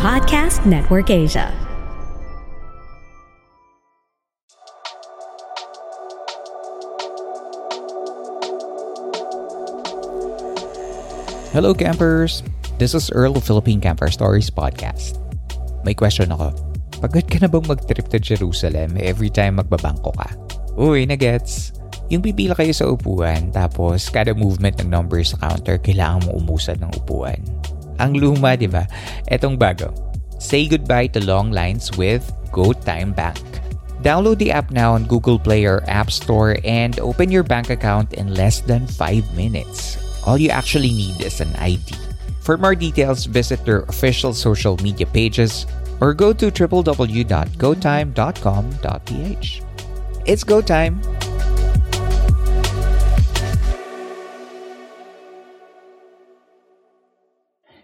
Podcast Network Asia. Hello campers! This is Earl of Philippine Camper Stories Podcast. May question ako. Pagod ka na bang mag-trip to Jerusalem every time magbabangko ka? Uy, na gets. Yung pipila kayo sa upuan tapos kada movement ng number sa counter kailangan mo umusad ng upuan. Ang luma, di ba? Etong bago. Say goodbye to long lines with GoTime Bank. Download the app now on Google Play or App Store and open your bank account in less than 5 minutes. All you actually need is an ID. For more details, visit their official social media pages or go to www.gotime.com.ph. It's go time!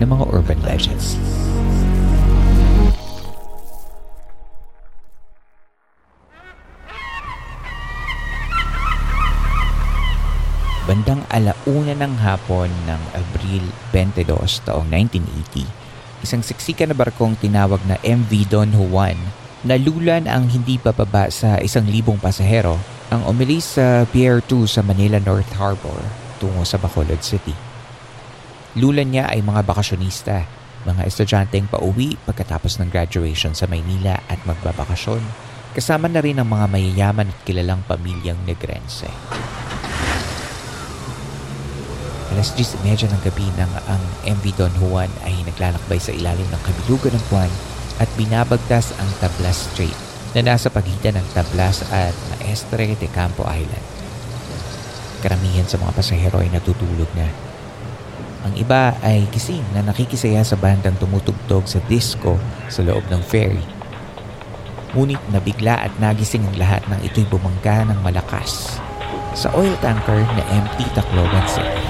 ng mga urban legends. Bandang alauna ng hapon ng Abril 22 taong 1980, isang siksikan na barkong tinawag na MV Don Juan nalulan ang hindi bababa sa isang libong pasahero ang umilis sa Pier 2 sa Manila North Harbor tungo sa Bacolod City. Lulan niya ay mga bakasyonista, mga estudyanteng pauwi pagkatapos ng graduation sa Maynila at magbabakasyon. Kasama na rin ang mga mayayaman at kilalang pamilyang Negrense. Alas 10.30 ng gabi nang ang MV Don Juan ay naglalakbay sa ilalim ng kabilugan ng buwan at binabagtas ang Tablas Strait na nasa pagitan ng Tablas at Maestre de Campo Island. Karamihan sa mga pasahero ay natutulog na. Ang iba ay gising na nakikisaya sa bandang tumutugtog sa disco sa loob ng ferry. Ngunit nabigla at nagising ang lahat ng ito'y bumangga ng malakas sa oil tanker na MT Tacloban City.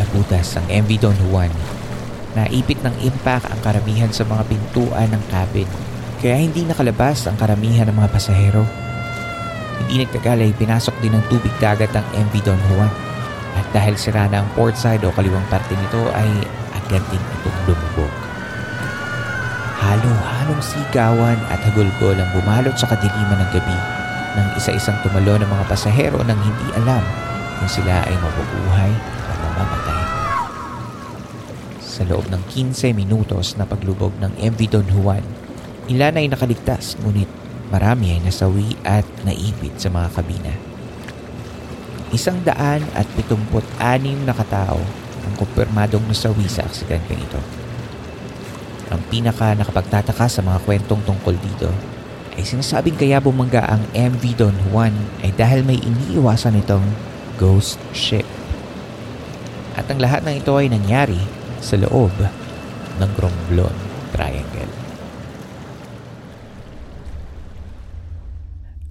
Naputas ang MV Don Juan. Naipit ng impact ang karamihan sa mga pintuan ng cabin kaya hindi nakalabas ang karamihan ng mga pasahero. Hindi nagtagal ay pinasok din ng tubig dagat ang MV Don Juan at dahil sira na ang port side o kaliwang parte nito ay agad din itong lumubog. Halo-halong sigawan at hagulgol ang bumalot sa kadiliman ng gabi ng isa-isang tumalo ng mga pasahero nang hindi alam kung sila ay mabubuhay o mamamatay. Sa loob ng 15 minutos na paglubog ng MV Don Juan, ilan ay nakaligtas ngunit marami ay nasawi at naipit sa mga kabina. Isang daan at pitumput anim na katao ang kumpirmadong nasawi sa aksidenteng ito. Ang pinaka nakapagtataka sa mga kwentong tungkol dito ay sinasabing kaya bumangga ang MV Don Juan ay dahil may iniiwasan itong ghost ship. At ang lahat ng ito ay nangyari sa loob ng Romblon Triangle.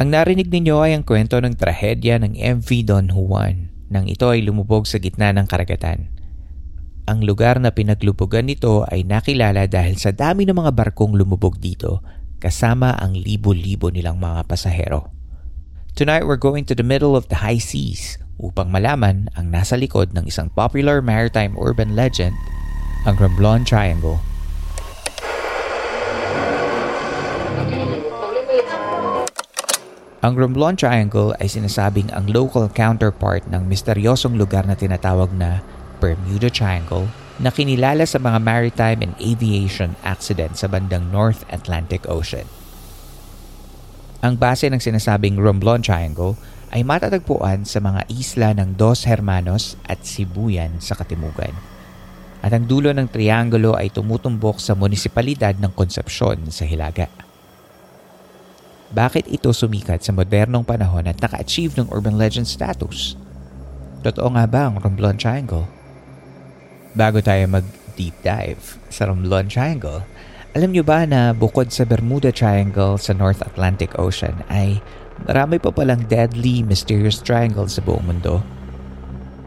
Ang narinig ninyo ay ang kwento ng trahedya ng MV Don Juan nang ito ay lumubog sa gitna ng karagatan. Ang lugar na pinaglubugan nito ay nakilala dahil sa dami ng mga barkong lumubog dito kasama ang libo-libo nilang mga pasahero. Tonight we're going to the middle of the high seas upang malaman ang nasa likod ng isang popular maritime urban legend, ang Romblon Triangle. Ang Romblon Triangle ay sinasabing ang local counterpart ng misteryosong lugar na tinatawag na Bermuda Triangle na kinilala sa mga maritime and aviation accident sa bandang North Atlantic Ocean. Ang base ng sinasabing Romblon Triangle ay matatagpuan sa mga isla ng Dos Hermanos at Sibuyan sa Katimugan. At ang dulo ng triangulo ay tumutumbok sa munisipalidad ng Concepcion sa Hilaga. Bakit ito sumikat sa modernong panahon at naka-achieve ng urban legend status? Totoo nga ba ang Romblon Triangle? Bago tayo mag-deep dive sa Romblon Triangle, alam nyo ba na bukod sa Bermuda Triangle sa North Atlantic Ocean ay marami pa palang deadly, mysterious triangles sa buong mundo?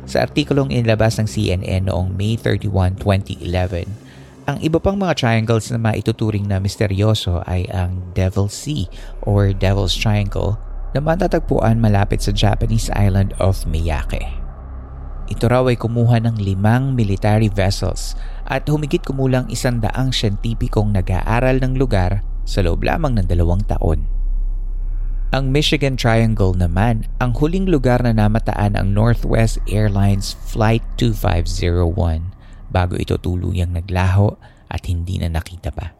Sa artikulong inilabas ng CNN noong May 31, 2011, ang iba pang mga triangles na maituturing na misteryoso ay ang Devil Sea or Devil's Triangle na matatagpuan malapit sa Japanese island of Miyake. Ito raw ay kumuha ng limang military vessels at humigit kumulang isang daang siyentipikong nag-aaral ng lugar sa loob lamang ng dalawang taon. Ang Michigan Triangle naman ang huling lugar na namataan ang Northwest Airlines Flight 2501 bago ito tuluyang naglaho at hindi na nakita pa.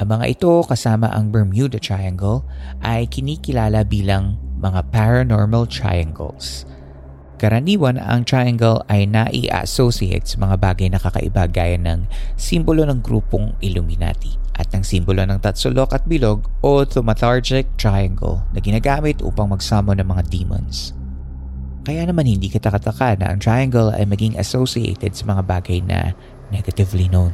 Ang mga ito kasama ang Bermuda Triangle ay kinikilala bilang mga paranormal triangles – Karaniwan ang triangle ay nai-associate sa mga bagay na kakaiba gaya ng simbolo ng grupong Illuminati at ng simbolo ng tatsulok at bilog o thaumaturgic triangle na ginagamit upang magsamo ng mga demons. Kaya naman hindi katakataka na ang triangle ay maging associated sa mga bagay na negatively known.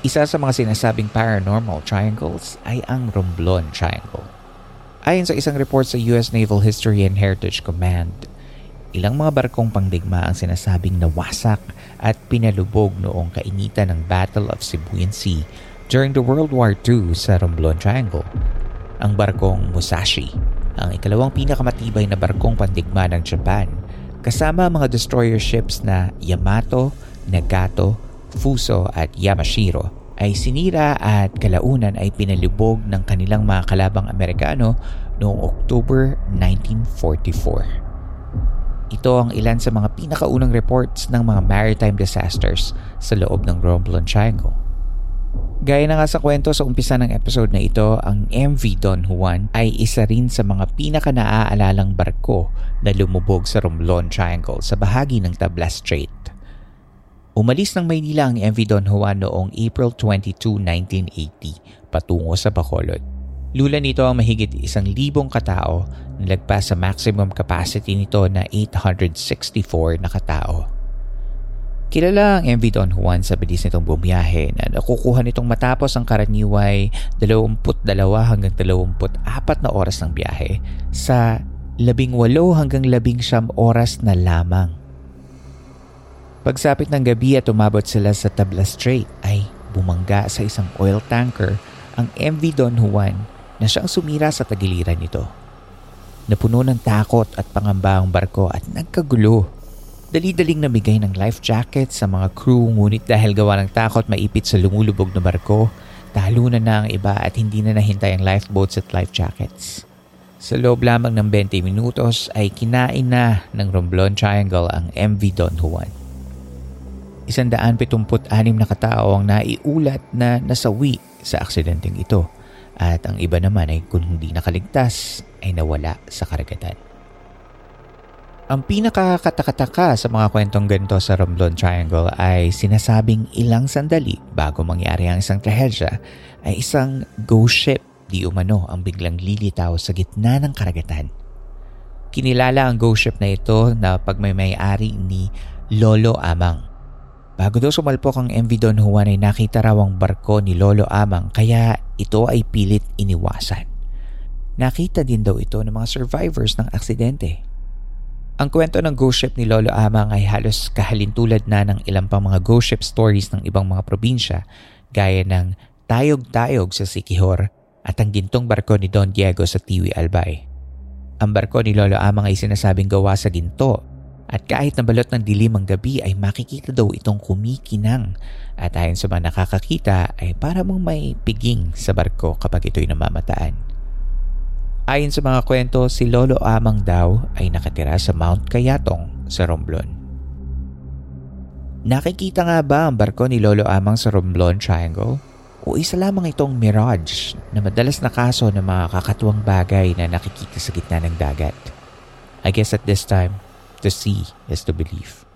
Isa sa mga sinasabing paranormal triangles ay ang Romblon Triangle. Ayon sa isang report sa US Naval History and Heritage Command, ilang mga barkong pangdigma ang sinasabing nawasak at pinalubog noong kainitan ng Battle of Sibuyan Sea during the World War II sa Romblon Triangle. Ang barkong Musashi, ang ikalawang pinakamatibay na barkong pandigma ng Japan, kasama mga destroyer ships na Yamato, Nagato, Fuso at Yamashiro ay sinira at kalaunan ay pinalubog ng kanilang mga kalabang Amerikano noong October 1944. Ito ang ilan sa mga pinakaunang reports ng mga maritime disasters sa loob ng Romblon Triangle. Gaya na nga sa kwento sa umpisa ng episode na ito, ang MV Don Juan ay isa rin sa mga pinaka naaalalang barko na lumubog sa Romblon Triangle sa bahagi ng Tablas Strait. Umalis ng Maynila ang MV Don Juan noong April 22, 1980 patungo sa Bacolod. Lula nito ang mahigit isang libong katao na sa maximum capacity nito na 864 na katao. Kilala ang MV Don Juan sa bilis nitong bumiyahe na nakukuha nitong matapos ang karaniway 22 hanggang 24 na oras ng biyahe sa 18 hanggang 19 oras na lamang. Pagsapit ng gabi at umabot sila sa Tabla Strait ay bumangga sa isang oil tanker ang MV Don Juan na siyang sumira sa tagiliran nito. Napuno ng takot at pangamba ang barko at nagkagulo. Dali-daling namigay ng life jacket sa mga crew ngunit dahil gawa ng takot maipit sa lumulubog na barko, talo na na ang iba at hindi na nahintay ang lifeboats at life jackets. Sa loob lamang ng 20 minutos ay kinain na ng Romblon Triangle ang MV Don Juan. 176 na katao ang naiulat na nasawi sa aksidenteng ito at ang iba naman ay kung hindi nakaligtas ay nawala sa karagatan. Ang pinakakatakataka sa mga kwentong ganito sa Romblon Triangle ay sinasabing ilang sandali bago mangyari ang isang trahedya ay isang ghost ship di umano ang biglang lilitaw sa gitna ng karagatan. Kinilala ang ghost ship na ito na pagmamayari ni Lolo Amang Bago daw sumalpok ang MV Don Juan ay nakita raw ang barko ni Lolo Amang kaya ito ay pilit iniwasan. Nakita din daw ito ng mga survivors ng aksidente. Ang kwento ng ghost ship ni Lolo Amang ay halos kahalintulad na ng ilang pang mga ghost ship stories ng ibang mga probinsya gaya ng Tayog-Tayog sa Sikihor at ang gintong barko ni Don Diego sa Tiwi Albay. Ang barko ni Lolo Amang ay sinasabing gawa sa ginto at kahit na balot ng dilim ang gabi ay makikita daw itong kumikinang at ayon sa mga nakakakita ay para mong may piging sa barko kapag ito'y namamataan. Ayon sa mga kwento, si Lolo Amang daw ay nakatira sa Mount Kayatong sa Romblon. Nakikita nga ba ang barko ni Lolo Amang sa Romblon Triangle? O isa lamang itong mirage na madalas na kaso ng mga kakatuwang bagay na nakikita sa gitna ng dagat? I guess at this time, to see is to believe.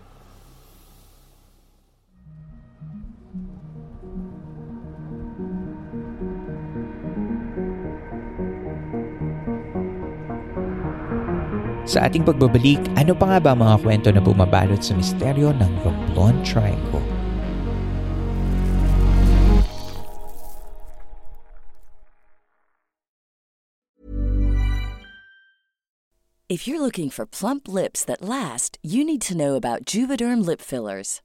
Sa ating pagbabalik, ano pa nga ba mga kwento na bumabalot sa misteryo ng Romblon Triangle? If you're looking for plump lips that last, you need to know about Juvederm lip fillers.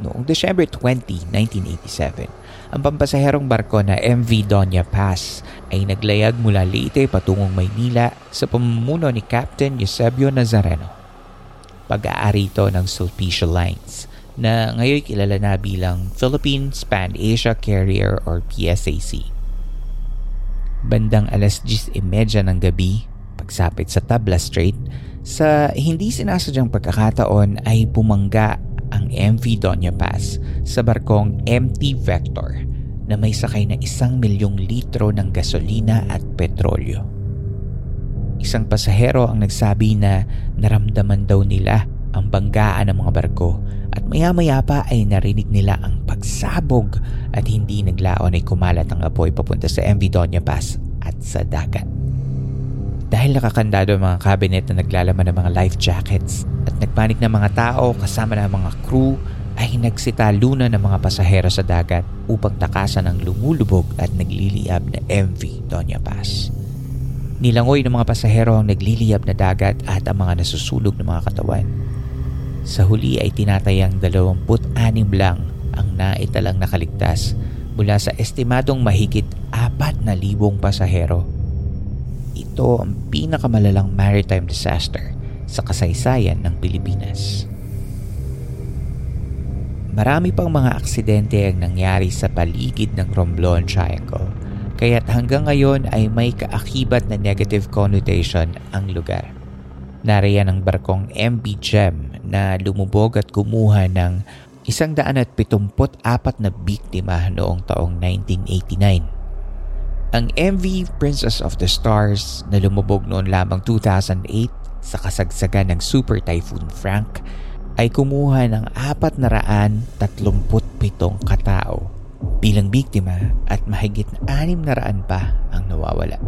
Noong December 20, 1987, ang pampasaherong barko na MV Doña Paz ay naglayag mula Leyte patungong Maynila sa pamumuno ni Captain Eusebio Nazareno. Pag-aari ito ng Sulpicia Lines na ngayon kilala na bilang Philippine Span Asia Carrier or PSAC. Bandang alas 10.30 ng gabi, pagsapit sa Tabla Strait, sa hindi sinasadyang pagkakataon ay bumangga ang MV Doña Paz sa barkong MT Vector na may sakay na isang milyong litro ng gasolina at petrolyo. Isang pasahero ang nagsabi na naramdaman daw nila ang banggaan ng mga barko at maya-maya pa ay narinig nila ang pagsabog at hindi naglaon ay kumalat ang apoy papunta sa MV Doña Paz at sa dagat. Dahil nakakandado ang mga cabinet na naglalaman ng mga life jackets nagpanik ng mga tao kasama ng mga crew ay nagsitalunan ng mga pasahero sa dagat upang takasan ang lumulubog at nagliliyab na MV Doña Paz. Nilangoy ng mga pasahero ang nagliliyab na dagat at ang mga nasusulog ng mga katawan. Sa huli ay tinatayang 26 lang ang naitalang nakaligtas mula sa estimadong mahigit 4,000 pasahero. Ito ang pinakamalalang maritime disaster sa kasaysayan ng Pilipinas. Marami pang mga aksidente ang nangyari sa paligid ng Romblon Triangle, kaya't hanggang ngayon ay may kaakibat na negative connotation ang lugar. Nariyan ang barkong MB Gem na lumubog at kumuha ng 174 na biktima noong taong 1989. Ang MV Princess of the Stars na lumubog noon lamang 2008 sa kasagsagan ng Super Typhoon Frank ay kumuha ng 437 katao bilang biktima at mahigit 600 pa ang nawawala.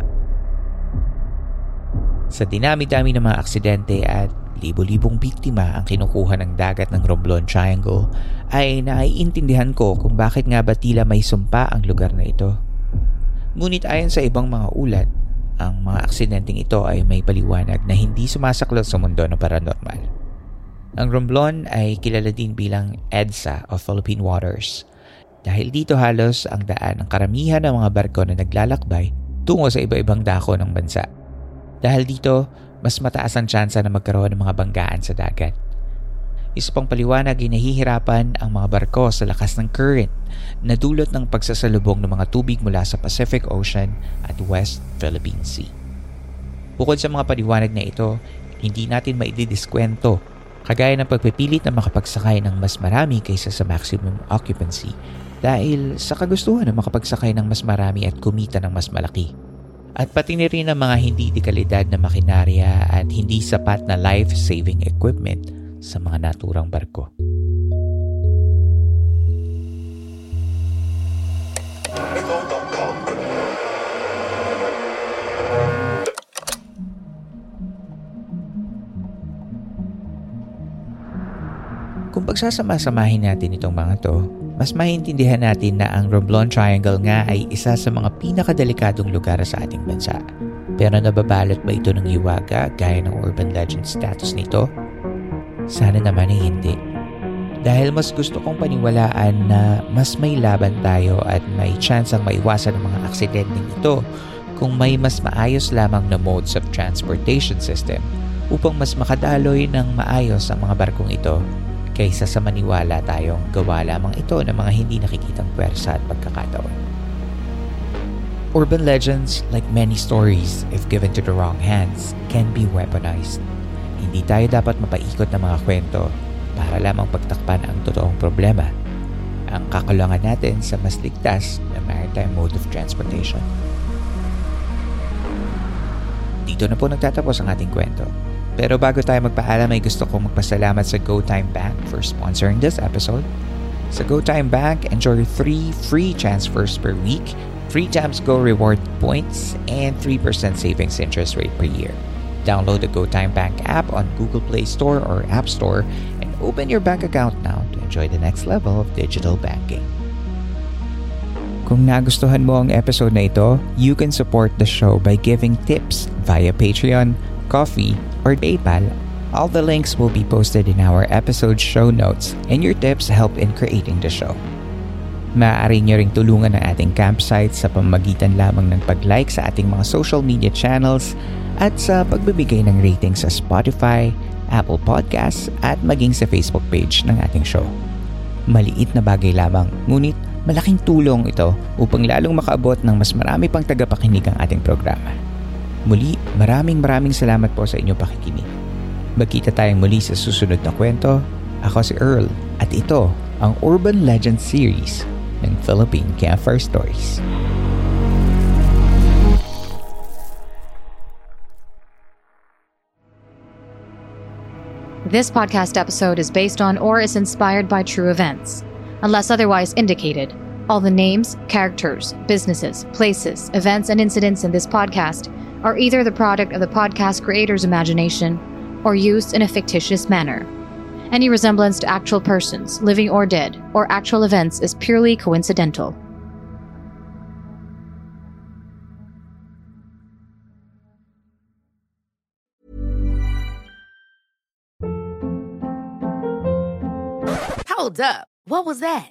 Sa dinami-dami ng mga aksidente at libo-libong biktima ang kinukuha ng dagat ng Romblon Triangle ay naiintindihan ko kung bakit nga ba tila may sumpa ang lugar na ito. Ngunit ayon sa ibang mga ulat, ang mga aksidenteng ito ay may paliwanag na hindi sumasaklot sa mundo ng paranormal. Ang Romblon ay kilala din bilang EDSA o Philippine Waters dahil dito halos ang daan ng karamihan ng mga barko na naglalakbay tungo sa iba-ibang dako ng bansa. Dahil dito, mas mataas ang tsansa na magkaroon ng mga banggaan sa dagat. Isa pang paliwanag ay nahihirapan ang mga barko sa lakas ng current na dulot ng pagsasalubong ng mga tubig mula sa Pacific Ocean at West Philippine Sea. Bukod sa mga paliwanag na ito, hindi natin maididiskwento kagaya ng pagpipilit na makapagsakay ng mas marami kaysa sa maximum occupancy dahil sa kagustuhan na makapagsakay ng mas marami at kumita ng mas malaki. At pati na rin ang mga hindi di kalidad na makinarya at hindi sapat na life-saving equipment sa mga naturang barko. Kung pagsasama-samahin natin itong mga to, mas maintindihan natin na ang Romblon Triangle nga ay isa sa mga pinakadelikadong lugar sa ating bansa. Pero nababalot ba ito ng hiwaga gaya ng urban legend status nito? Sana naman ay hindi. Dahil mas gusto kong paniwalaan na mas may laban tayo at may chance ang maiwasan ng mga aksidenteng ito kung may mas maayos lamang na modes of transportation system upang mas makadaloy ng maayos ang mga barkong ito kaysa sa maniwala tayong gawa lamang ito ng mga hindi nakikitang pwersa at pagkakataon. Urban legends, like many stories, if given to the wrong hands, can be weaponized. Hindi tayo dapat mapaikot ng mga kwento para lamang pagtakpan ang totoong problema. Ang kakulangan natin sa mas ligtas na maritime mode of transportation. Dito na po nagtatapos ang ating kwento. Pero bago tayo magpaalam ay gusto kong magpasalamat sa GoTime Bank for sponsoring this episode. Sa GoTime Bank, enjoy 3 free transfers per week, 3 times Go reward points, and 3% savings interest rate per year. Download the GoTime Bank app on Google Play Store or App Store and open your bank account now to enjoy the next level of digital banking. Kung nagustuhan mo ang episode na ito, you can support the show by giving tips via Patreon, Coffee, or PayPal. All the links will be posted in our episode show notes and your tips help in creating the show. Maaari nyo ring tulungan ang ating campsite sa pamagitan lamang ng pag-like sa ating mga social media channels at sa pagbibigay ng rating sa Spotify, Apple Podcasts at maging sa Facebook page ng ating show. Maliit na bagay lamang, ngunit malaking tulong ito upang lalong makaabot ng mas marami pang tagapakinig ang ating programa. Muli, maraming maraming salamat po sa inyong pakikinig. Magkita tayong muli sa susunod na kwento. Ako si Earl at ito ang Urban Legend Series Philippine Campfire Stories. This podcast episode is based on or is inspired by true events. Unless otherwise indicated, all the names, characters, businesses, places, events, and incidents in this podcast are either the product of the podcast creator's imagination or used in a fictitious manner. Any resemblance to actual persons, living or dead, or actual events is purely coincidental. Hold up. What was that?